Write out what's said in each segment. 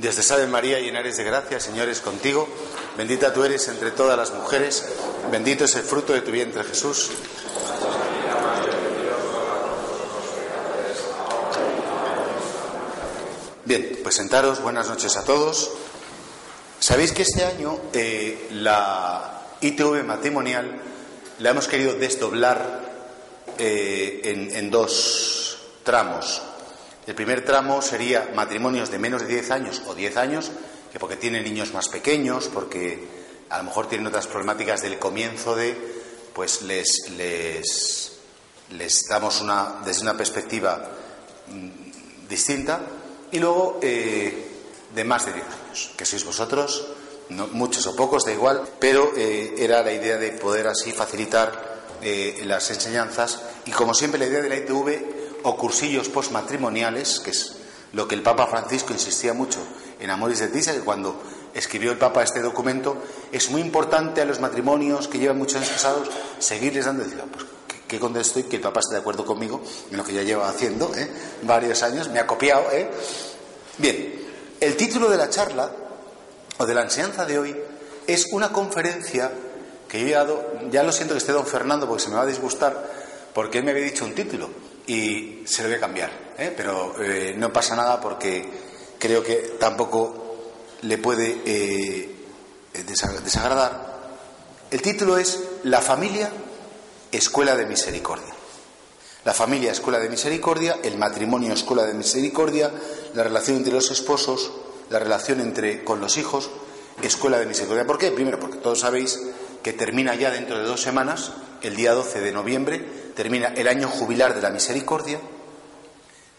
Dios te salve María, llena eres de gracia, Señor es contigo. Bendita tú eres entre todas las mujeres. Bendito es el fruto de tu vientre, Jesús. Bien, pues sentaros. Buenas noches a todos. Sabéis que este año eh, la ITV matrimonial la hemos querido desdoblar eh, en dos tramos. El primer tramo sería matrimonios de menos de 10 años o 10 años, que porque tienen niños más pequeños, porque a lo mejor tienen otras problemáticas del comienzo de, pues les, les, les damos una, desde una perspectiva mm, distinta. Y luego eh, de más de 10 años, que sois vosotros, no, muchos o pocos, da igual, pero eh, era la idea de poder así facilitar eh, las enseñanzas. Y como siempre, la idea de la ITV o cursillos postmatrimoniales, que es lo que el Papa Francisco insistía mucho en Amoris Leticia, que cuando escribió el Papa este documento, es muy importante a los matrimonios que llevan muchos años casados seguirles dando, decir, pues qué contento estoy que el Papa esté de acuerdo conmigo en lo que ya lleva haciendo ¿eh? varios años, me ha copiado. ¿eh? Bien, el título de la charla o de la enseñanza de hoy es una conferencia que yo he dado, ya lo siento que esté don Fernando porque se me va a disgustar, porque él me había dicho un título y se a cambiar, ¿eh? pero eh, no pasa nada porque creo que tampoco le puede eh, desagradar. El título es La familia, escuela de misericordia. La familia, escuela de misericordia, el matrimonio, escuela de misericordia, la relación entre los esposos, la relación entre con los hijos, escuela de misericordia. ¿Por qué? Primero, porque todos sabéis que termina ya dentro de dos semanas, el día 12 de noviembre, termina el año jubilar de la misericordia,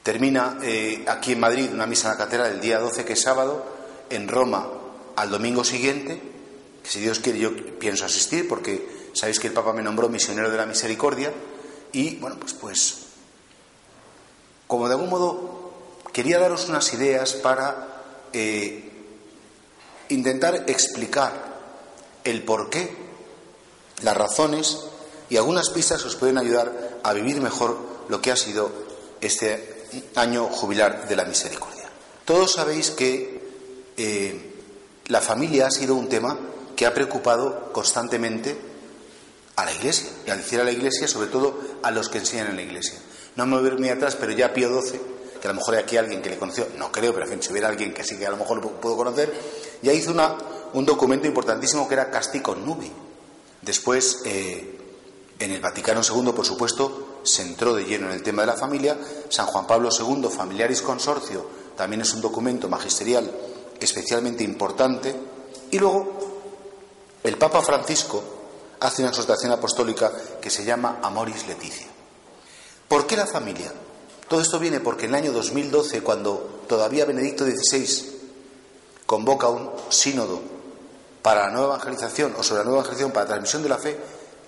termina eh, aquí en Madrid una misa en la catedral el día 12, que es sábado, en Roma al domingo siguiente, que si Dios quiere yo pienso asistir, porque sabéis que el Papa me nombró misionero de la misericordia, y bueno, pues, pues como de algún modo quería daros unas ideas para eh, intentar explicar el porqué, las razones y algunas pistas os pueden ayudar a vivir mejor lo que ha sido este año jubilar de la misericordia. Todos sabéis que eh, la familia ha sido un tema que ha preocupado constantemente a la Iglesia, y al decir a la Iglesia, sobre todo a los que enseñan en la Iglesia. No me voy a ir muy atrás, pero ya Pío XII, que a lo mejor hay aquí alguien que le conoció, no creo, pero en fin, si hubiera alguien que sí que a lo mejor lo puedo conocer, ya hizo una, un documento importantísimo que era Castigo Nubi. Después, eh, en el Vaticano II, por supuesto, se entró de lleno en el tema de la familia. San Juan Pablo II, Familiaris Consorcio, también es un documento magisterial especialmente importante. Y luego, el Papa Francisco hace una exhortación apostólica que se llama Amoris Leticia. ¿Por qué la familia? Todo esto viene porque en el año 2012, cuando todavía Benedicto XVI convoca un sínodo para la nueva evangelización o sobre la nueva evangelización para la transmisión de la fe,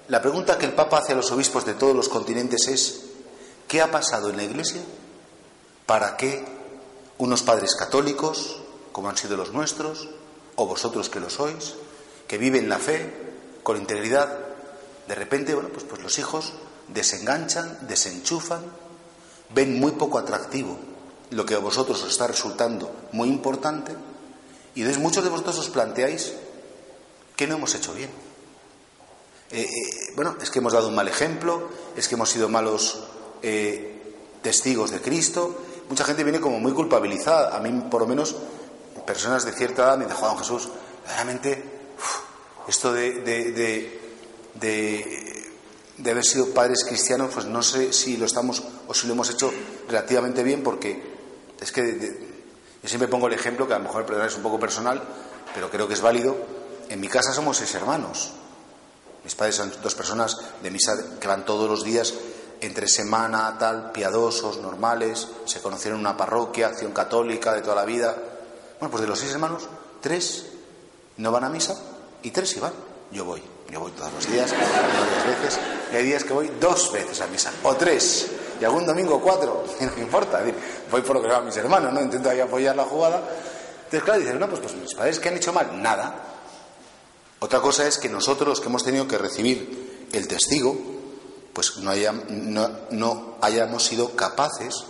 la pregunta que el Papa hace a los obispos de todos los continentes es, ¿qué ha pasado en la Iglesia para que unos padres católicos, como han sido los nuestros, o vosotros que lo sois, que viven la fe con integridad, de repente, bueno, pues, pues los hijos desenganchan, desenchufan, ven muy poco atractivo lo que a vosotros os está resultando muy importante, y entonces muchos de vosotros os planteáis que no hemos hecho bien. Eh, eh, bueno, es que hemos dado un mal ejemplo, es que hemos sido malos eh, testigos de Cristo. Mucha gente viene como muy culpabilizada. A mí, por lo menos, personas de cierta edad me dicen, Juan Jesús, realmente esto de, de, de, haber sido padres cristianos, pues no sé si lo estamos o si lo hemos hecho relativamente bien, porque es que yo siempre pongo el ejemplo, que a lo mejor es un poco personal, pero creo que es válido. En mi casa somos seis hermanos. Mis padres son dos personas de misa que van todos los días entre semana, tal, piadosos, normales, se conocieron en una parroquia, acción católica de toda la vida. Bueno, pues de los seis hermanos, tres no van a misa y tres van. Yo voy, yo voy todos los días, varias veces. Y hay días que voy dos veces a misa, o tres, y algún domingo cuatro, y no me importa. voy por lo que van mis hermanos, ¿no? Intento ahí apoyar la jugada. Entonces, claro, dicen, no, pues, pues mis padres que han hecho mal, nada. Otra cosa es que nosotros que hemos tenido que recibir el testigo, pues no, no, hayamos sido capaces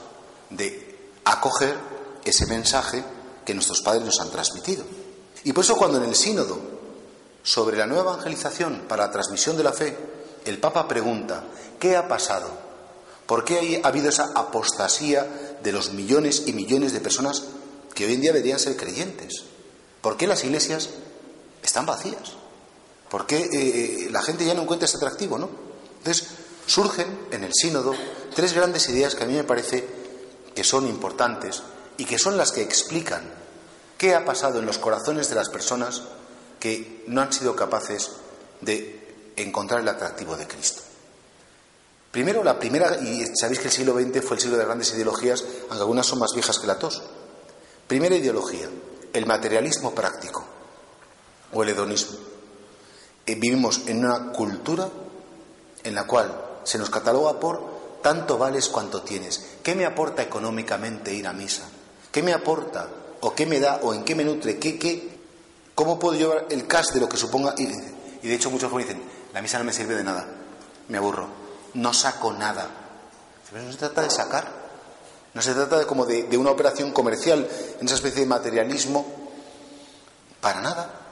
de acoger ese mensaje que nuestros padres nos han transmitido. Y por eso cuando en el sínodo sobre la nueva evangelización para la transmisión de la fe, el Papa pregunta, ¿qué ha pasado? ¿Por qué ha habido esa apostasía de los millones y millones de personas que hoy en día deberían ser creyentes? ¿Por qué las iglesias están vacías? ¿Por qué eh, la gente ya no encuentra ese atractivo, no? Entonces, surgen en el sínodo tres grandes ideas que a mí me parece que son importantes y que son las que explican qué ha pasado en los corazones de las personas que no han sido capaces de encontrar el atractivo de Cristo. Primero, la primera, y sabéis que el siglo XX fue el siglo de grandes ideologías, aunque algunas son más viejas que la tos. Primera ideología, el materialismo práctico o el hedonismo. Eh, vivimos en una cultura en la cual se nos cataloga por tanto vales cuanto tienes. ¿Qué me aporta económicamente ir a misa? ¿Qué me aporta? ¿O qué me da? ¿O en qué me nutre? ¿Qué, qué? ¿Cómo puedo llevar el cash de lo que suponga? Y, de hecho muchos jóvenes dicen, la misa no me sirve de nada, me aburro, no saco nada. Pero no se trata de sacar, no se trata de como de, de una operación comercial, en esa especie de materialismo, para nada.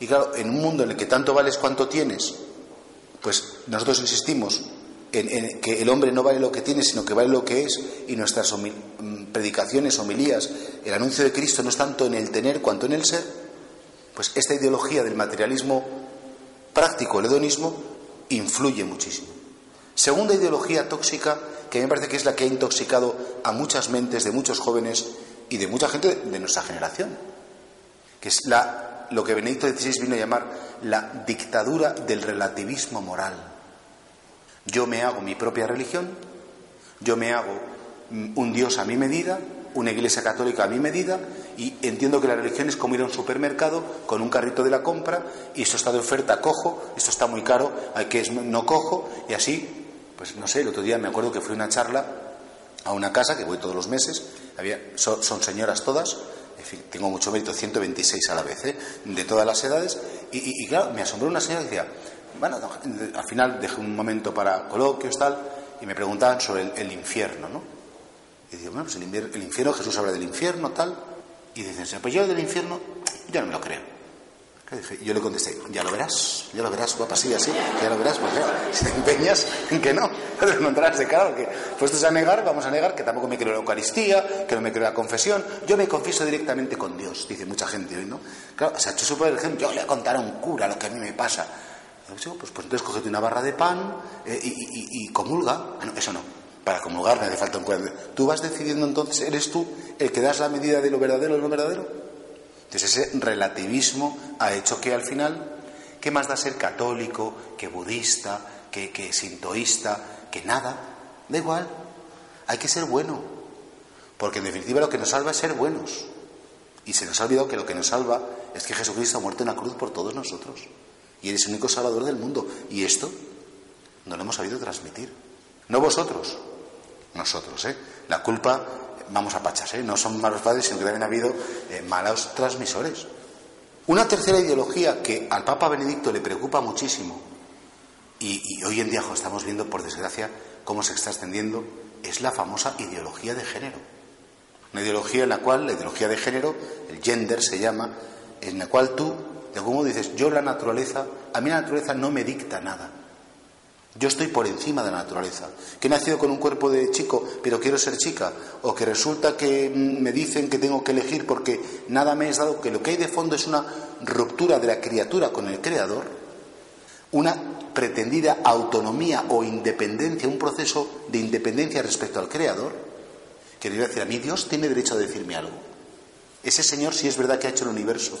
Y claro, en un mundo en el que tanto vales cuanto tienes, pues nosotros insistimos en, que el hombre no vale lo que tiene, sino que vale lo que es, y nuestras mm, predicaciones, homilías, el anuncio de Cristo no es tanto en el tener cuanto en el ser, pues esta ideología del materialismo práctico, el hedonismo, influye muchísimo. Segunda ideología tóxica, que a mí me parece que es la que ha intoxicado a muchas mentes de muchos jóvenes y de mucha gente de nuestra generación, que es la, lo que Benedicto XVI vino a llamar la dictadura del relativismo moral. Yo me hago mi propia religión, yo me hago mm, un Dios a mi medida, una iglesia católica a mi medida, y entiendo que la religión es como ir a un supermercado con un carrito de la compra, y esto está de oferta, cojo, esto está muy caro, hay que no cojo, y así, pues no sé, el otro día me acuerdo que fui a una charla a una casa, que voy todos los meses, había, son, señoras todas, en fin, tengo mucho mérito, 126 a la vez, ¿eh? de todas las edades, y, claro, me asombró una señora que decía, bueno, al final dejé un momento para coloquios, tal, y me preguntaban sobre el, infierno, ¿no? Y digo, bueno, pues el, infierno, Jesús habla del infierno, tal, y dicen, pues yo del infierno, ya no me lo creo. Yo le contesté, ya lo verás, ya lo verás, guapa, así, así, ya lo verás, pues ya, si te empeñas en que no, te encontrarás de cara, porque puestos a negar, vamos a negar que tampoco me creo la Eucaristía, que no me creo la confesión, yo me confieso directamente con Dios, dice mucha gente hoy, ¿no? Claro, se ha hecho súper ejemplo, yo le voy a contar a un cura lo que a mí me pasa. Pues, pues, entonces cógete una barra de pan eh, y, comulga. Ah, eso no. Para comulgar me hace falta un cuadro. Tú vas decidiendo entonces, eres tú el que das la medida de lo verdadero o no verdadero. Entonces ese relativismo ha hecho que al final, ¿qué más da ser católico, que budista, que, sintoísta, que nada? Da igual. Hay que ser bueno. Porque en definitiva lo que nos salva es ser buenos. Y se nos ha olvidado que lo que nos salva es que Jesucristo ha muerto en la cruz por todos nosotros y eres el único salvador del mundo. Y esto no lo hemos sabido transmitir. No vosotros, nosotros, ¿eh? La culpa, vamos a pachas, ¿eh? No son malos padres, sino que también ha habido eh, malos transmisores. Una tercera ideología que al Papa Benedicto le preocupa muchísimo, y, hoy en día estamos viendo, por desgracia, cómo se está extendiendo, es la famosa ideología de género. Una ideología en la cual, la ideología de género, el gender se llama, en la cual tú de algún modo dices, yo la naturaleza, a mí la naturaleza no me dicta nada. Yo estoy por encima de la naturaleza. Que he nacido con un cuerpo de chico, pero quiero ser chica. O que resulta que mm, me dicen que tengo que elegir porque nada me es dado, que lo que hay de fondo es una ruptura de la criatura con el creador, una pretendida autonomía o independencia, un proceso de independencia respecto al creador, que debe decir, a mí Dios tiene derecho a decirme algo. Ese Señor sí es verdad que ha hecho el universo,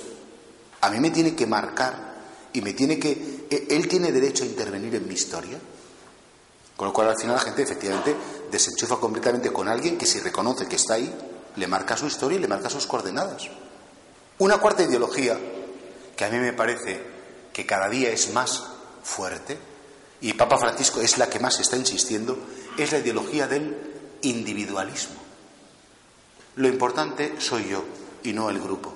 a mí me tiene que marcar y me tiene que... E, él tiene derecho a intervenir en mi historia. Con lo cual al final la gente efectivamente desenchufa completamente con alguien que si reconoce que está ahí, le marca su historia y le marca sus coordenadas. Una cuarta ideología que a mí me parece que cada día es más fuerte, y Papa Francisco es la que más está insistiendo, es la ideología del individualismo. Lo importante soy yo y no el grupo.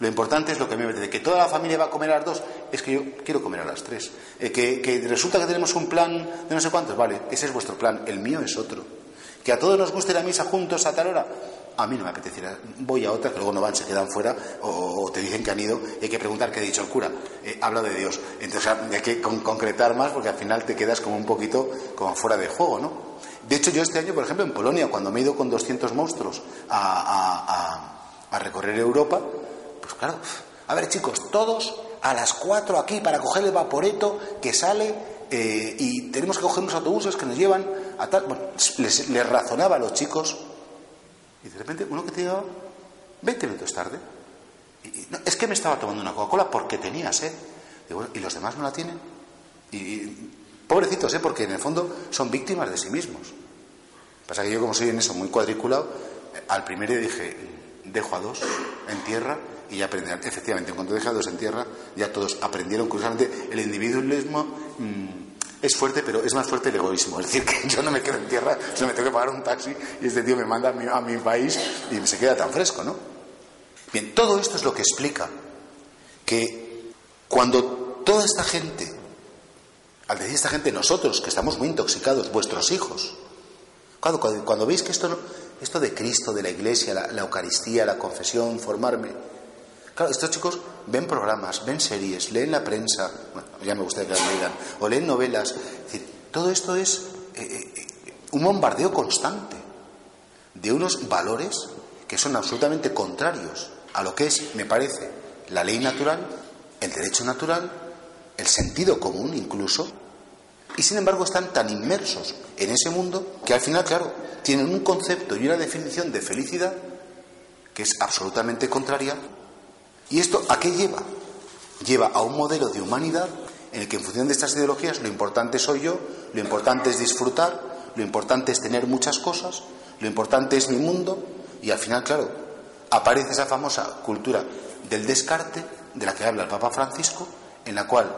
Lo importante es lo que me de que toda la familia va a comer a las dos, es que yo quiero comer a las tres. Eh, que, resulta que tenemos un plan de no sé cuántos, vale, ese es vuestro plan, el mío es otro. Que a todos nos guste la misa juntos a tal hora, a mí no me apetecería. Voy a otra que luego no van, se quedan fuera o, te dicen que han ido y hay que preguntar qué ha dicho el cura. Eh, habla de Dios. Entonces hay que concretar más porque al final te quedas como un poquito como fuera de juego, ¿no? De hecho, yo este año, por ejemplo, en Polonia, cuando me he ido con 200 monstruos a, a recorrer Europa, pues claro, a ver chicos, todos a las 4 aquí para coger el vaporeto que sale eh, y tenemos que coger unos autobuses que nos llevan a tal... Bueno, les, razonaba a los chicos y de repente uno que te llevaba 20 minutos tarde. Y, es que me estaba tomando una Coca-Cola porque tenía sed. Y, los demás no la tienen. Y, pobrecitos, ¿eh? porque en el fondo son víctimas de sí mismos. Pasa que yo como soy en eso muy cuadriculado, al primer día dije, dejo a dos en tierra y aprenderán. Efectivamente, en cuanto deja dos en tierra, ya todos aprendieron. Curiosamente, el individualismo mm, es fuerte, pero es más fuerte el egoísmo. Es decir, que yo no me quedo en tierra, yo me tengo que pagar un taxi y este tío me manda a mi, país y se queda tan fresco, ¿no? Bien, todo esto es lo que explica que cuando toda esta gente, al decir esta gente nosotros, que estamos muy intoxicados, vuestros hijos, cuando, cuando, veis que esto, esto de Cristo, de la Iglesia, la Eucaristía, la confesión, formarme, Claro, estos chicos ven programas, ven series, leen la prensa, bueno, ya me gustaría que las leyeran, o leen novelas. Es decir, todo esto es eh, eh, un bombardeo constante de unos valores que son absolutamente contrarios a lo que es, me parece, la ley natural, el derecho natural, el sentido común incluso, y sin embargo están tan inmersos en ese mundo que al final, claro, tienen un concepto y una definición de felicidad que es absolutamente contraria ¿Y esto a qué lleva? Lleva a un modelo de humanidad en el que en función de estas ideologías lo importante soy yo, lo importante es disfrutar, lo importante es tener muchas cosas, lo importante es mi mundo y al final, claro, aparece esa famosa cultura del descarte de la que habla el Papa Francisco, en la cual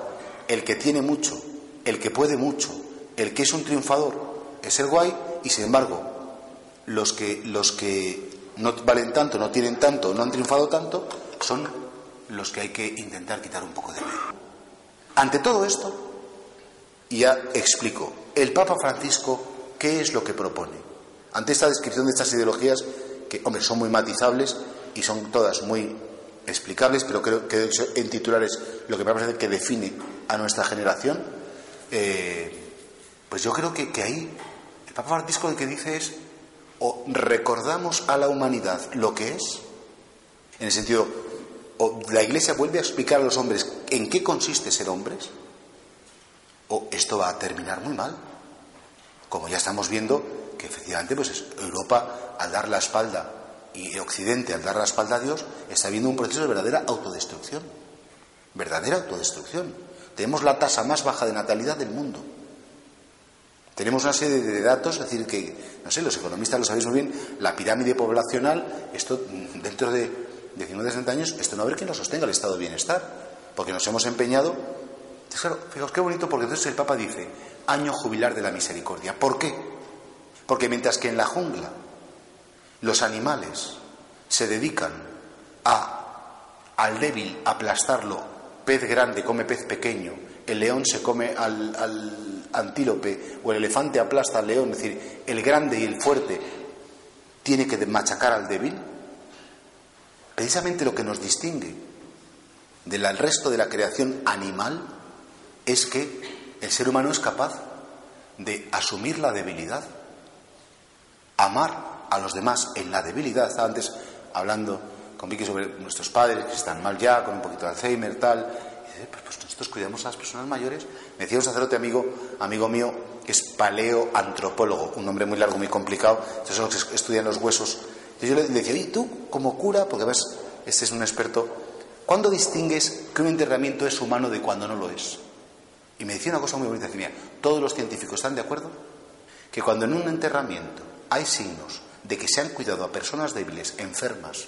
el que tiene mucho, el que puede mucho, el que es un triunfador es el guay y sin embargo los que, los que no valen tanto, no tienen tanto, no han triunfado tanto, son los que hay que intentar quitar un poco de medio. Ante todo esto, ya explico, el Papa Francisco, ¿qué es lo que propone? Ante esta descripción de estas ideologías, que, hombre, son muy matizables y son todas muy explicables, pero creo que en titulares lo que me parece que define a nuestra generación, eh, pues yo creo que, que ahí el Papa Francisco lo que dice es, o recordamos a la humanidad lo que es, en el sentido, o la Iglesia vuelve a explicar a los hombres en qué consiste ser hombres, o esto va a terminar muy mal. Como ya estamos viendo que efectivamente pues Europa al dar la espalda y Occidente al dar la espalda a Dios está viendo un proceso de verdadera autodestrucción. Verdadera autodestrucción. Tenemos la tasa más baja de natalidad del mundo. Tenemos una serie de datos, es decir, que, no sé, los economistas lo sabéis muy bien, la pirámide poblacional, esto dentro de 19, 60 años, esto no va a haber quien lo sostenga el estado de bienestar, porque nos hemos empeñado. claro, fijaos qué bonito, porque entonces el Papa dice, año jubilar de la misericordia. ¿Por qué? Porque mientras que en la jungla los animales se dedican a al débil aplastarlo, pez grande come pez pequeño, el león se come al, al antílope o el elefante aplasta al león, es decir, el grande y el fuerte tiene que machacar al débil, Precisamente lo que nos distingue del resto de la creación animal es que el ser humano es capaz de asumir la debilidad, amar a los demás en la debilidad. Estaba antes hablando con Vicky sobre nuestros padres que están mal ya, con un poquito de Alzheimer, tal. Y pues, pues, nosotros cuidamos a las personas mayores. Me decía un sacerdote amigo, amigo mío, que es paleoantropólogo, un nombre muy largo, muy complicado. Son los que estudian los huesos yo le decía, y tú, como cura, porque ves, este es un experto, ¿cuándo distingues que un enterramiento es humano de cuando no lo es? Y me decía una cosa muy bonita, decía, todos los científicos están de acuerdo que cuando en un enterramiento hay signos de que se han cuidado a personas débiles, enfermas,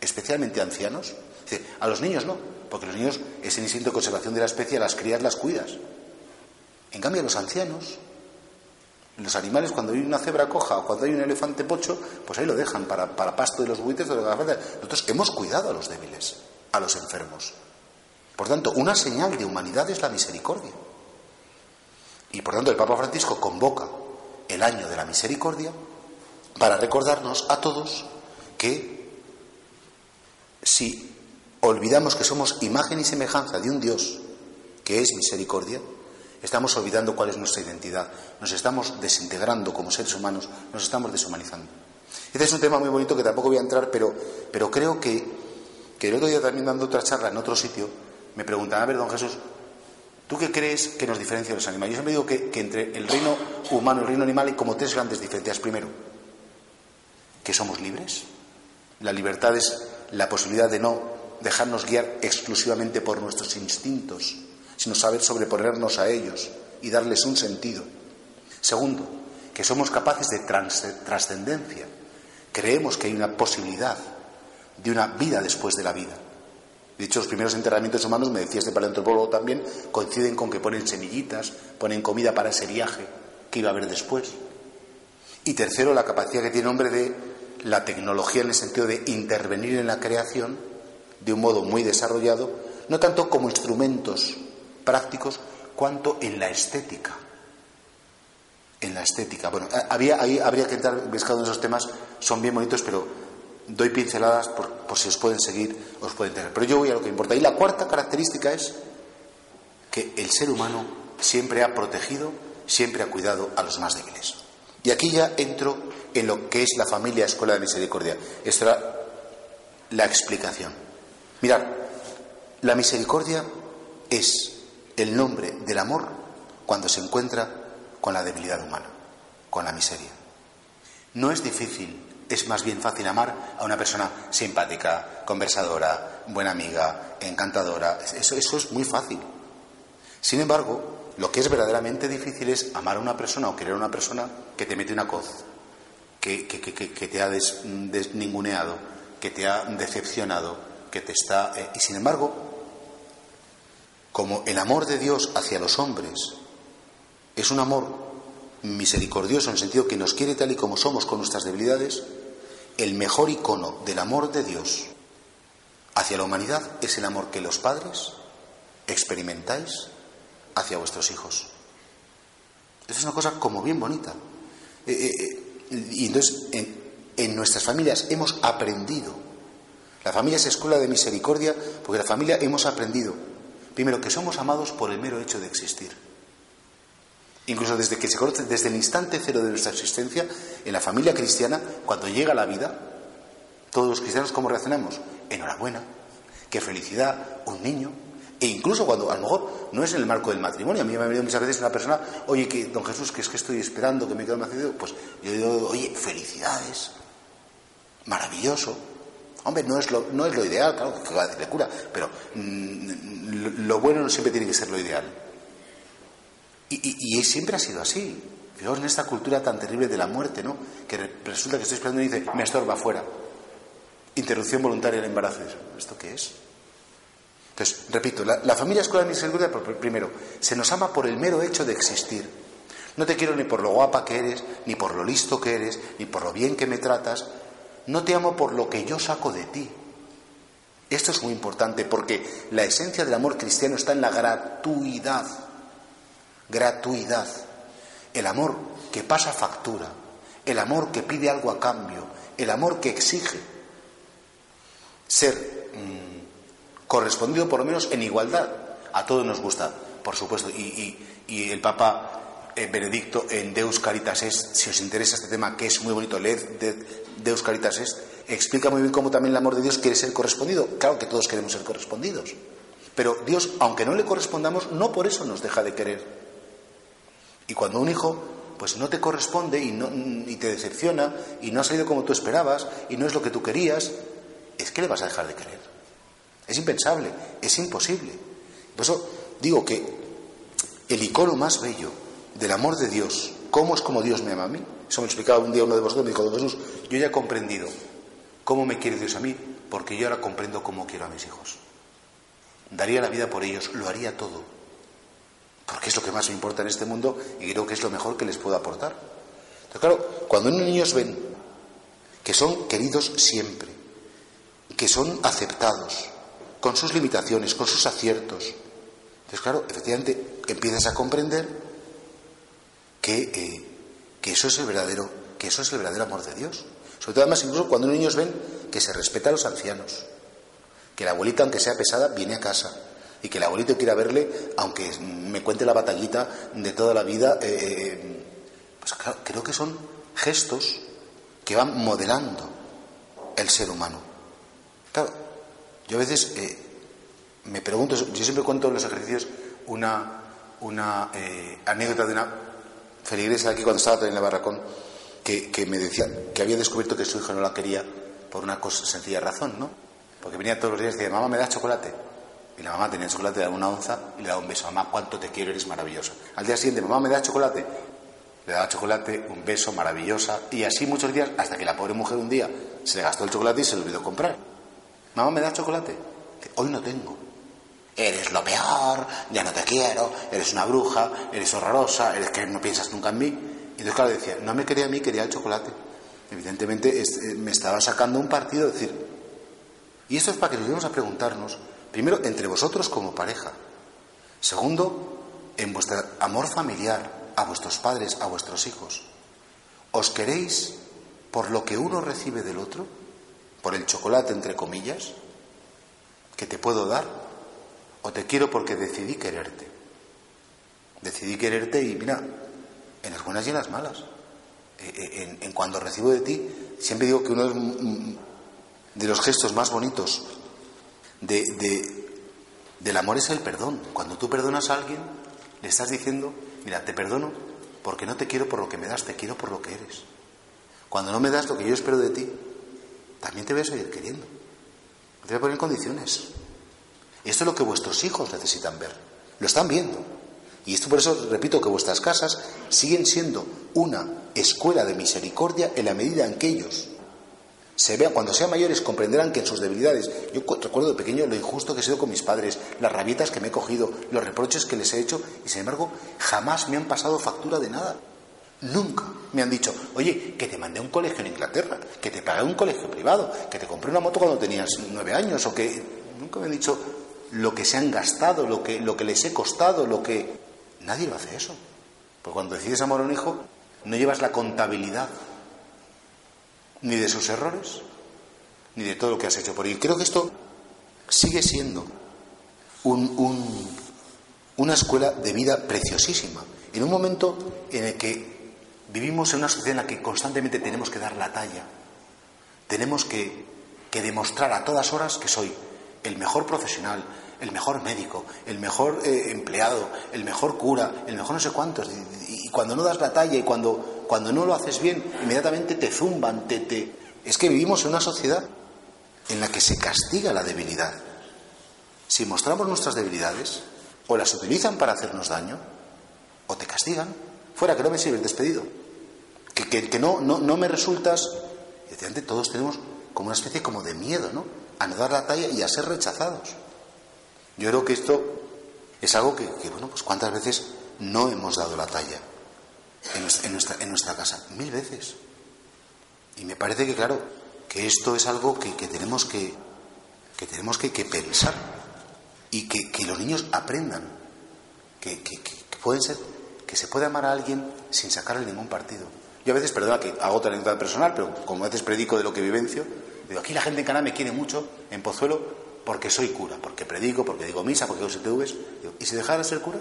especialmente ancianos, a los niños no, porque los niños es el instinto de conservación de la especie, a las crías las cuidas. En cambio, a los ancianos, los animales, cuando hay una cebra coja o cuando hay un elefante pocho, pues ahí lo dejan para, para pasto de los buitres. De los... Nosotros hemos cuidado a los débiles, a los enfermos. Por tanto, una señal de humanidad es la misericordia. Y por tanto, el Papa Francisco convoca el año de la misericordia para recordarnos a todos que si olvidamos que somos imagen y semejanza de un Dios que es misericordia, estamos olvidando cuál es nuestra identidad, nos estamos desintegrando como seres humanos, nos estamos deshumanizando. Este es un tema muy bonito que tampoco voy a entrar, pero, pero creo que, que el otro día también dando otra charla en otro sitio, me preguntan, a ver, don Jesús, ¿tú qué crees que nos diferencia de los animales? Yo siempre digo que, que entre el reino humano y el reino animal hay como tres grandes diferencias. Primero, que somos libres. La libertad es la posibilidad de no dejarnos guiar exclusivamente por nuestros instintos, sino saber sobreponernos a ellos y darles un sentido. Segundo, que somos capaces de trascendencia. Creemos que hay una posibilidad de una vida después de la vida. De hecho, los primeros enterramientos humanos, me decía este paleontropólogo también, coinciden con que ponen semillitas, ponen comida para ese viaje que iba a haber después. Y tercero, la capacidad que tiene el hombre de la tecnología en el sentido de intervenir en la creación de un modo muy desarrollado, no tanto como instrumentos prácticos, cuanto en la estética. En la estética. Bueno, había, ahí habría que entrar pescado en esos temas, son bien bonitos, pero doy pinceladas por, si os pueden seguir, os pueden tener. Pero yo voy a lo que importa. Y la cuarta característica es que el ser humano siempre ha protegido, siempre ha cuidado a los más débiles. Y aquí ya entro en lo que es la familia Escuela de Misericordia. Esta la explicación. Mirad, la misericordia es el nombre del amor cuando se encuentra con la debilidad humana, con la miseria. No es difícil, es más bien fácil amar a una persona simpática, conversadora, buena amiga, encantadora. Eso, eso es muy fácil. Sin embargo, lo que es verdaderamente difícil es amar a una persona o querer a una persona que te mete una coz, que, te ha desninguneado, que te ha decepcionado, que te está... Eh, y sin embargo, como el amor de Dios hacia los hombres es un amor misericordioso en el sentido que nos quiere tal y como somos con nuestras debilidades, el mejor icono del amor de Dios hacia la humanidad es el amor que los padres experimentáis hacia vuestros hijos. Esa es una cosa como bien bonita. Eh, eh, eh, y entonces, en, nuestras familias hemos aprendido. La familia es escuela de misericordia porque la familia hemos aprendido, primero, que somos amados por el mero hecho de existir. Incluso desde que se conoce, desde el instante cero de nuestra existencia, en la familia cristiana, cuando llega la vida, todos los cristianos, ¿cómo reaccionamos? Enhorabuena, qué felicidad, un niño, e incluso cuando a lo mejor no es en el marco del matrimonio. A mí me ha venido muchas veces una persona, oye, que don Jesús, que es que estoy esperando que me quede nacido. Pues yo digo, oye, felicidades, maravilloso. Hombre, no es lo, no es lo ideal, claro, que va a decirle cura, pero mm, lo, bueno no siempre tiene que ser lo ideal. Y, y, siempre ha sido así. Fijaos en esta cultura tan terrible de la muerte, ¿no? Que resulta que estoy esperando y dice, me estorba fuera. Interrupción voluntaria del embarazo. ¿Esto qué es? Entonces, repito, la, familia escuela de misericordia, primero, se nos ama por el mero hecho de existir. No te quiero ni por lo guapa que eres, ni por lo listo que eres, ni por lo bien que me tratas. No te amo por lo que yo saco de ti. Esto es muy importante porque la esencia del amor cristiano está en la gratuidad. Gratuidad. El amor que pasa factura. El amor que pide algo a cambio. El amor que exige ser correspondido por lo menos en igualdad. A todos nos gusta, por supuesto. Y, el Papa eh, Benedicto en Deus Caritas Est, si os interesa este tema, que es muy bonito, leed Deus Caritas Est, explica muy bien cómo también el amor de Dios quiere ser correspondido. Claro que todos queremos ser correspondidos. Pero Dios, aunque no le correspondamos, no por eso nos deja de querer. Y cuando un hijo pues no te corresponde y, no, y te decepciona y no ha salido como tú esperabas y no es lo que tú querías, es que le vas a dejar de querer. Es impensable, es imposible. Por eso digo que el icono más bello del amor de Dios, cómo es como Dios me ama a mí, eso me explicaba un día uno de vosotros, me dijo, Jesús, yo ya he comprendido cómo me quiere Dios a mí porque yo ahora comprendo cómo quiero a mis hijos. Daría la vida por ellos, lo haría todo. Porque es lo que más me importa en este mundo y creo que es lo mejor que les puedo aportar. Pero claro, cuando unos niños ven que son queridos siempre, que son aceptados, con sus limitaciones, con sus aciertos, entonces claro, efectivamente empiezas a comprender que, eh, que eso es el verdadero, que eso es el verdadero amor de Dios. Sobre todo además incluso cuando los niños ven que se respeta a los ancianos, que la abuelita, aunque sea pesada, viene a casa. Y que el abuelito quiera verle, aunque me cuente la batallita de toda la vida. Eh, eh, pues claro, creo que son gestos que van modelando el ser humano. Claro, yo a veces me pregunto, yo siempre cuento en los ejercicios una, una anécdota de una feligresa aquí cuando estaba en la barracón, que, que me decía que había descubierto que su hijo no la quería por una cosa, sencilla razón, ¿no? Porque venía todos los días y decía, mamá, ¿me das chocolate? Y la mamá tenía chocolate de una onza y le daba un beso. Mamá, cuánto te quiero, eres maravillosa. Al día siguiente, mamá, ¿me das chocolate? Le daba chocolate, un beso, maravillosa. Y así muchos días, hasta que la pobre mujer un día se le gastó el chocolate y se le olvidó comprar. Mamá, ¿me das chocolate? Hoy no tengo. Eres lo peor, ya no te quiero, eres una bruja, eres horrorosa, eres que no piensas nunca en mí. Y entonces, claro, decía, no me quería a mí, quería el chocolate. Evidentemente eh, me estaba sacando un partido, de decir, y esto es para que nos vayamos a preguntarnos, primero, entre vosotros como pareja. Segundo, en vuestro amor familiar a vuestros padres, a vuestros hijos. ¿Os queréis por lo que uno recibe del otro? ¿Por el chocolate, entre comillas, que te puedo dar? ¿O te quiero porque decidí quererte? Decidí quererte y mira, en las buenas y en las malas. Eh, eh, en, cuando recibo de ti, siempre digo que uno es de los gestos más bonitos de, del amor es el perdón. Cuando tú perdonas a alguien, le estás diciendo, mira, te perdono porque no te quiero por lo que me das, te quiero por lo que eres. Cuando no me das lo que yo espero de ti, también te voy a seguir queriendo. Te voy a poner condiciones. Esto es lo que vuestros hijos necesitan ver. Lo están viendo. Y esto por eso repito que vuestras casas siguen siendo una escuela de misericordia en la medida en que ellos se vean, cuando sean mayores comprenderán que en sus debilidades, yo recuerdo de pequeño lo injusto que he sido con mis padres, las rabietas que me he cogido, los reproches que les he hecho, y sin embargo jamás me han pasado factura de nada. Nunca me han dicho, oye, que te mandé a un colegio en Inglaterra, que te pagué un colegio privado, que te compré una moto cuando tenías nueve años, o que nunca me han dicho lo que se han gastado, lo que, lo que les he costado, lo que... Nadie lo hace eso. Porque cuando decides amar a un hijo, no llevas la contabilidad ni de sus errores, ni de todo lo que has hecho por él. Creo que esto sigue siendo una escuela de vida preciosísima, en un momento en el que vivimos en una sociedad en la que constantemente tenemos que dar la talla, tenemos que, demostrar a todas horas que soy el mejor profesional, el mejor médico, el mejor eh, empleado, el mejor cura, el mejor no sé cuántos. Y, cuando no das la talla y cuando, cuando no lo haces bien, inmediatamente te zumban, te, te... Es que vivimos en una sociedad en la que se castiga la debilidad. Si mostramos nuestras debilidades, o las utilizan para hacernos daño, o te castigan. Fuera, que no me sirves, despedido. Que, que, que no, no, no me resultas... Y todos tenemos como una especie como de miedo, ¿no? A no dar la talla y a ser rechazados. Yo creo que esto es algo que, bueno, pues cuántas veces no hemos dado la talla en nuestra, en nuestra, casa. Mil veces. Y me parece que, claro, que esto es algo que, tenemos que, que tenemos que, pensar y que, los niños aprendan que, pueden ser, que se puede amar a alguien sin sacarle ningún partido. Yo a veces, perdona que hago otra anécdota personal, pero como a veces predico de lo que vivencio, digo, aquí la gente en Canadá me quiere mucho, en Pozuelo, porque soy cura, porque predico, porque digo misa, porque hago STVs. ¿Y si dejara de ser cura?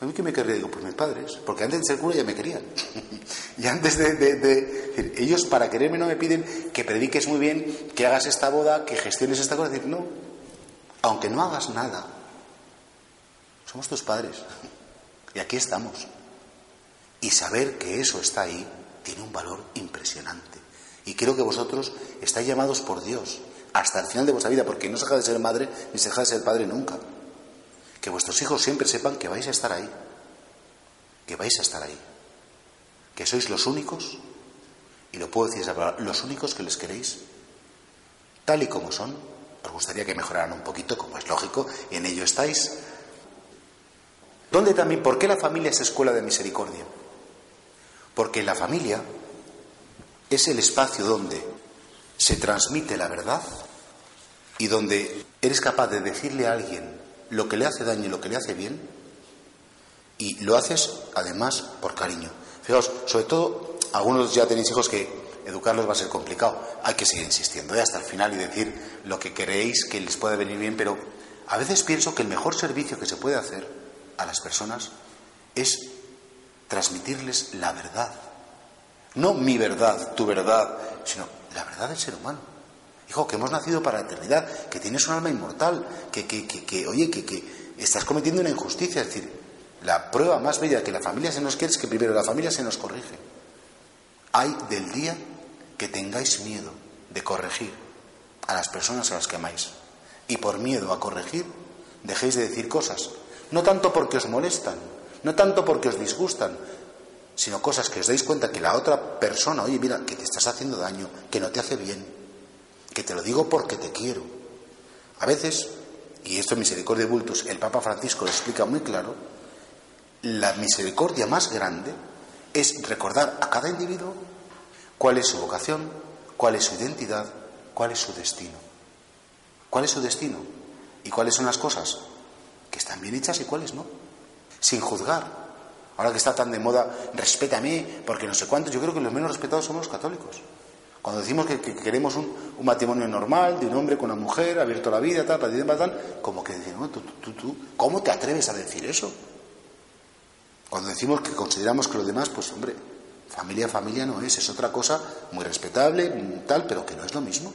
¿A mí qué me querría? Digo, pues mis padres, porque antes de ser cura ya me querían. y antes de, Ellos para quererme no me piden que prediques muy bien, que hagas esta boda, que gestiones esta cosa. decir, no, aunque no hagas nada, somos tus padres. y aquí estamos. Y saber que eso está ahí tiene un valor impresionante. Y creo que vosotros estáis llamados por Dios hasta el final de vuestra vida, porque no se deja de ser madre ni se deja de ser padre nunca. Que vuestros hijos siempre sepan que vais a estar ahí, que vais a estar ahí, que sois los únicos, y lo puedo decir esa palabra, los únicos que les queréis tal y como son. Os gustaría que mejoraran un poquito, como es lógico, y en ello estáis. ¿Dónde también? ¿Por qué la familia es escuela de misericordia? Porque la familia es el espacio donde se transmite la verdad y donde eres capaz de decirle a alguien lo que le hace daño y lo que le hace bien y lo haces además por cariño. Fijaos, sobre todo, algunos ya tenéis hijos que educarlos va a ser complicado. Hay que seguir insistiendo ¿eh? hasta el final y decir lo que creéis que les puede venir bien, pero a veces pienso que el mejor servicio que se puede hacer a las personas es transmitirles la verdad. No mi verdad, tu verdad, sino la verdad del ser humano. Hijo, que hemos nacido para la eternidad, que tienes un alma inmortal, que, que, que, oye, que, que estás cometiendo una injusticia. Es decir, la prueba más bella que la familia se nos quiere es que primero la familia se nos corrige. Hay del día que tengáis miedo de corregir a las personas a las que amáis. Y por miedo a corregir, dejéis de decir cosas. No tanto porque os molestan, no tanto porque os disgustan, sino cosas que os dais cuenta que la otra persona, oye, mira, que te estás haciendo daño, que no te hace bien, que te lo digo porque te quiero. A veces, y esto en Misericordia de Bultos, el Papa Francisco lo explica muy claro, la misericordia más grande es recordar a cada individuo cuál es su vocación, cuál es su identidad, cuál es su destino. ¿Cuál es su destino? ¿Y cuáles son las cosas que están bien hechas y cuáles no? Sin juzgar. Ahora que está tan de moda, respétame, porque no sé cuántos, yo creo que los menos respetados somos los católicos. Cuando decimos que, queremos un, matrimonio normal, de un hombre con una mujer, abierto a la vida, tal, tal, tal, tal como que decimos, tú, ¿cómo te atreves a decir eso? Cuando decimos que consideramos que lo demás, pues hombre, familia, familia no es, es otra cosa muy respetable, tal, pero que no es lo mismo.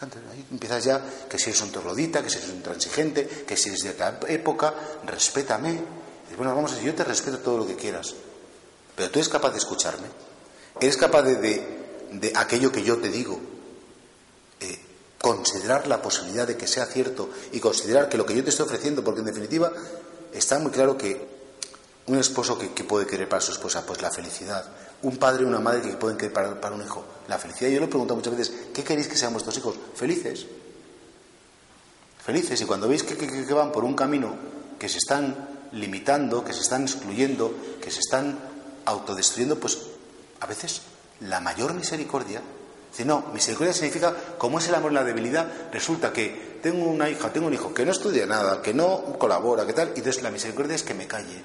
Ahí empiezas ya que si eres un torlodita, que si eres un transigente, que si eres de otra época, respétame. Bueno, vamos a decir, yo te respeto todo lo que quieras, pero tú eres capaz de escucharme. Eres capaz de, de, aquello que yo te digo, eh, considerar la posibilidad de que sea cierto y considerar que lo que yo te estoy ofreciendo, porque en definitiva está muy claro que un esposo que, puede querer para su esposa, pues la felicidad. Un padre y una madre que pueden querer para, para un hijo, la felicidad. Yo le pregunto muchas veces, ¿qué queréis que sean vuestros hijos? Felices. Felices. Y cuando veis que, que van por un camino que se están limitando, que se están excluyendo, que se están autodestruyendo, pues a veces la mayor misericordia Dice, no, misericordia significa, como es el amor en la debilidad, resulta que tengo una hija, tengo un hijo que no estudia nada, que no colabora, que tal, y entonces la misericordia es que me calle.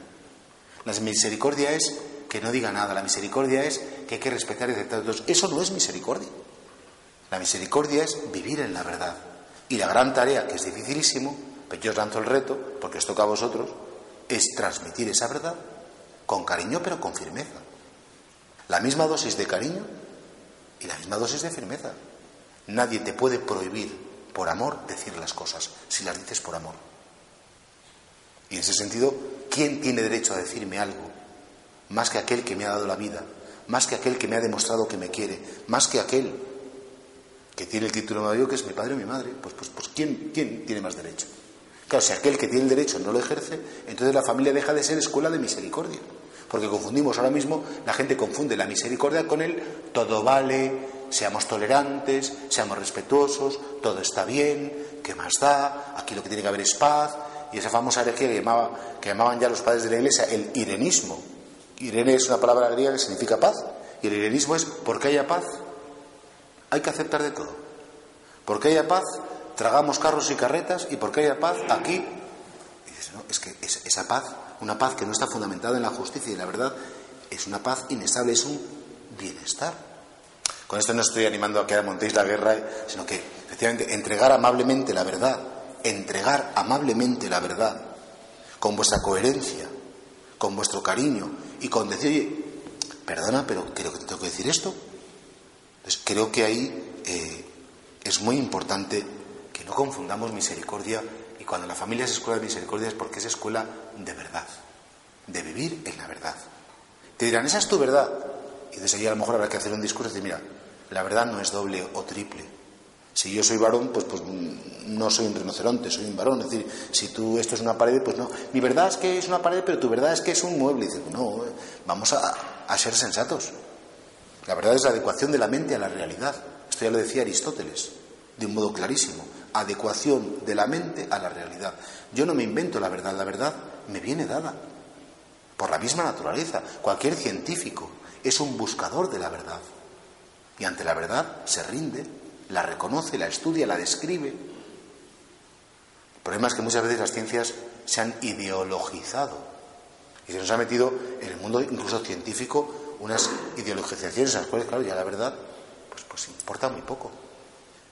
La misericordia es que no diga nada, la misericordia es que hay que respetar y aceptar a todos. Eso no es misericordia. La misericordia es vivir en la verdad. Y la gran tarea, que es dificilísimo, pero yo os lanzo el reto, porque os toca a vosotros, es transmitir esa verdad con cariño pero con firmeza. La misma dosis de cariño y la misma dosis de firmeza. Nadie te puede prohibir por amor decir las cosas, si las dices por amor. Y en ese sentido, ¿quién tiene derecho a decirme algo? Más que aquel que me ha dado la vida, más que aquel que me ha demostrado que me quiere, más que aquel que tiene el título mayor que es mi padre o mi madre. Pues, pues, pues ¿quién, ¿quién tiene más derecho? Claro, si aquel que tiene el derecho no lo ejerce, entonces la familia deja de ser escuela de misericordia. Porque confundimos ahora mismo, la gente confunde la misericordia con el todo vale, seamos tolerantes, seamos respetuosos, todo está bien, ¿qué más da? Aquí lo que tiene que haber es paz, y esa famosa herejía que, llamaba, que llamaban ya los padres de la iglesia el irenismo. Irene es una palabra griega que significa paz, y el irenismo es porque haya paz, hay que aceptar de todo. Porque haya paz, tragamos carros y carretas, y porque haya paz, aquí. Es que esa paz, una paz que no está fundamentada en la justicia y la verdad, es una paz inestable, es un bienestar. Con esto no estoy animando a que montéis la guerra, sino que efectivamente entregar amablemente la verdad entregar amablemente la verdad, con vuestra coherencia, con vuestro cariño y con decir, oye, perdona, pero creo que te tengo que decir esto. Entonces, creo que ahí eh, es muy importante que no confundamos misericordia y cuando la familia es escuela de misericordia es porque es escuela de verdad, de vivir en la verdad. Te dirán, esa es tu verdad. Y desde ahí a lo mejor habrá que hacer un discurso y decir, mira, la verdad no es doble o triple. Si yo soy varón, pues, pues no soy un rinoceronte, soy un varón. Es decir, si tú esto es una pared, pues no. Mi verdad es que es una pared, pero tu verdad es que es un mueble. dice, no, vamos a, ser sensatos. La verdad es la adecuación de la mente a la realidad. Esto ya lo decía Aristóteles. de un modo clarísimo. Adecuación de la mente a la realidad. Yo no me invento la verdad, la verdad me viene dada por la misma naturaleza. Cualquier científico es un buscador de la verdad. Y ante la verdad se rinde, la reconoce, la estudia, la describe. El problema es que muchas veces las ciencias se han ideologizado y se nos ha metido en el mundo incluso científico unas ideologizaciones a las cuales, claro, ya la verdad pues, pues importa muy poco.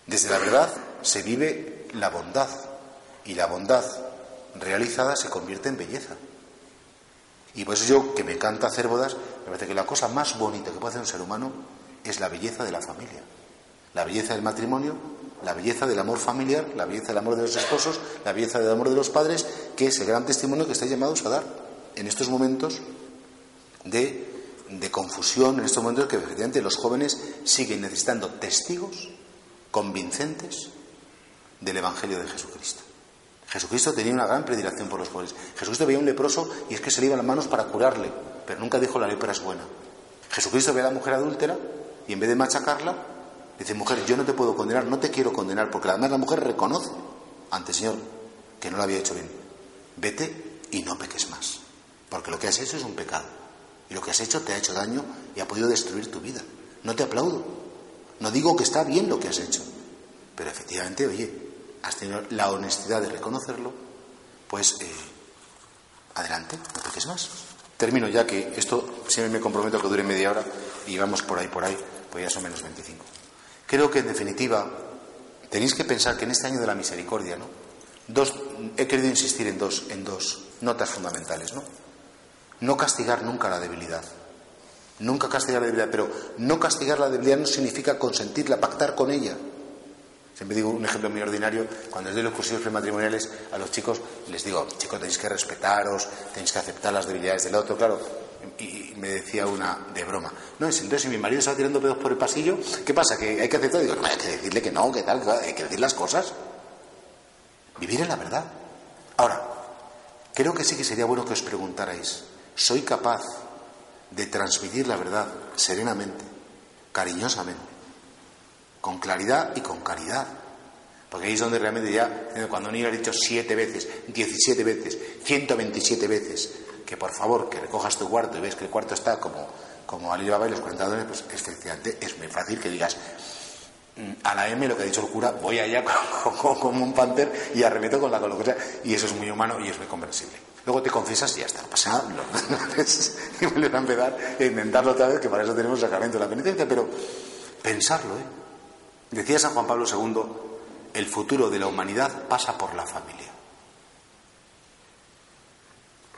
Desde la verdad se vive la bondad y la bondad realizada se convierte en belleza. Y por eso yo, que me encanta hacer bodas, me parece que la cosa más bonita que puede hacer un ser humano es la belleza de la familia, la belleza del matrimonio, la belleza del amor familiar, la belleza del amor de los esposos, la belleza del amor de los padres, que es el gran testimonio que estáis llamados a dar en estos momentos de, de confusión, en estos momentos que efectivamente los jóvenes siguen necesitando testigos convincentes del Evangelio de Jesucristo. Jesucristo tenía una gran predilección por los jóvenes. Jesucristo veía un leproso y es que se le iban las manos para curarle, pero nunca dijo la lepra es buena. Jesucristo ve a la mujer adúltera y en vez de machacarla, dice, mujer, yo no te puedo condenar, no te quiero condenar, porque además la mujer reconoce ante el Señor que no lo había hecho bien. Vete y no peques más, porque lo que has hecho es un pecado. Y lo que has hecho te ha hecho daño y ha podido destruir tu vida. No te aplaudo. No digo que está bien lo que has hecho, pero efectivamente, oye, has tenido la honestidad de reconocerlo, pues eh, adelante, no peques más. Termino ya que esto siempre me comprometo a que dure media hora y vamos por ahí, por ahí, pues ya son menos 25. Creo que en definitiva tenéis que pensar que en este año de la misericordia, ¿no? Dos, he querido insistir en dos, en dos notas fundamentales, ¿no? No castigar nunca la debilidad. Nunca castigar la debilidad, pero no castigar la debilidad no significa consentirla, pactar con ella. Siempre digo un ejemplo muy ordinario, cuando les doy los cursos prematrimoniales a los chicos, les digo, chicos, tenéis que respetaros, tenéis que aceptar las debilidades del otro, claro. Y me decía una de broma, no, entonces si mi marido está tirando pedos por el pasillo, ¿qué pasa? ¿Que hay que aceptar? Digo, no, hay que decirle que no, que tal, hay que decir las cosas. Vivir en la verdad. Ahora, creo que sí que sería bueno que os preguntarais, ¿soy capaz de transmitir la verdad serenamente, cariñosamente? con claridad y con caridad. Porque ahí es donde realmente ya, cuando un niño ha dicho siete veces, diecisiete veces, ciento veintisiete veces, que por favor, que recojas tu cuarto y ves que el cuarto está como, como Alibaba y los 40 dólares, pues efectivamente es muy fácil que digas, mm, a la M lo que ha dicho el cura, voy allá como, un panter y arremeto con la con Y eso es muy humano y es muy comprensible. Luego te confiesas y ya está, no pasa nada. y vuelves a empezar a intentarlo otra vez, que para eso tenemos el sacramento de la penitencia, pero pensarlo, ¿eh? Decía San Juan Pablo II, el futuro de la humanidad pasa por la familia.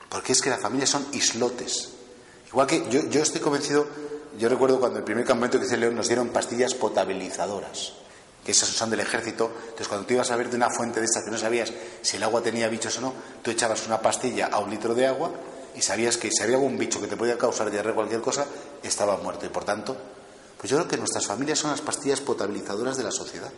Porque es que las familias son islotes. Igual que yo, yo estoy convencido, yo recuerdo cuando el primer campamento que hice en León nos dieron pastillas potabilizadoras, que esas son del ejército. Entonces cuando tú ibas a ver de una fuente de estas que no sabías si el agua tenía bichos o no, tú echabas una pastilla a un litro de agua y sabías que si había algún bicho que te podía causar diarrea o cualquier cosa, estaba muerto. Y por tanto, pues yo creo que nuestras familias son las pastillas potabilizadoras de la sociedad.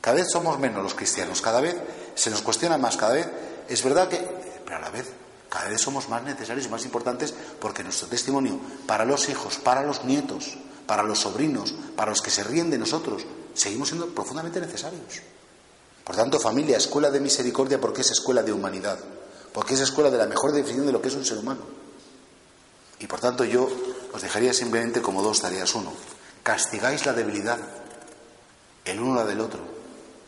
Cada vez somos menos los cristianos, cada vez se nos cuestiona más, cada vez es verdad que, pero a la vez, cada vez somos más necesarios y más importantes porque nuestro testimonio para los hijos, para los nietos, para los sobrinos, para los que se ríen de nosotros, seguimos siendo profundamente necesarios. Por tanto, familia, escuela de misericordia porque es escuela de humanidad, porque es escuela de la mejor definición de lo que es un ser humano. Y por tanto yo os dejaría simplemente como dos tareas. Uno, castigáis la debilidad el uno la del otro.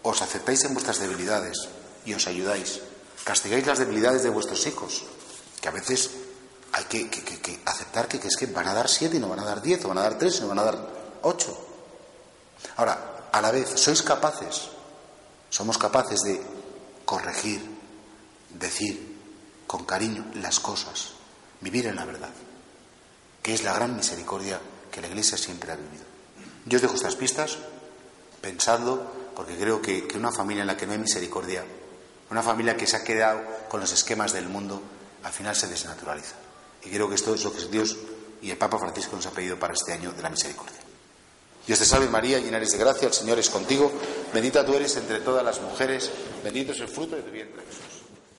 Os aceptáis en vuestras debilidades y os ayudáis. Castigáis las debilidades de vuestros hijos, que a veces hay que, aceptar que, es que van a dar siete y no van a dar diez, o van a dar tres y no van a dar ocho. Ahora, a la vez, sois capaces, somos capaces de corregir, decir con cariño las cosas, vivir en la verdad que es la gran misericordia que la Iglesia siempre ha vivido. Yo os dejo estas pistas, pensadlo, porque creo que, una familia en la que no hay misericordia, una familia que se ha quedado con los esquemas del mundo, al final se desnaturaliza. Y creo que esto es lo que Dios y el Papa Francisco nos ha pedido para este año de la misericordia. Dios te salve María, llena eres de gracia, el Señor es contigo, bendita tú eres entre todas las mujeres, bendito es el fruto de tu vientre.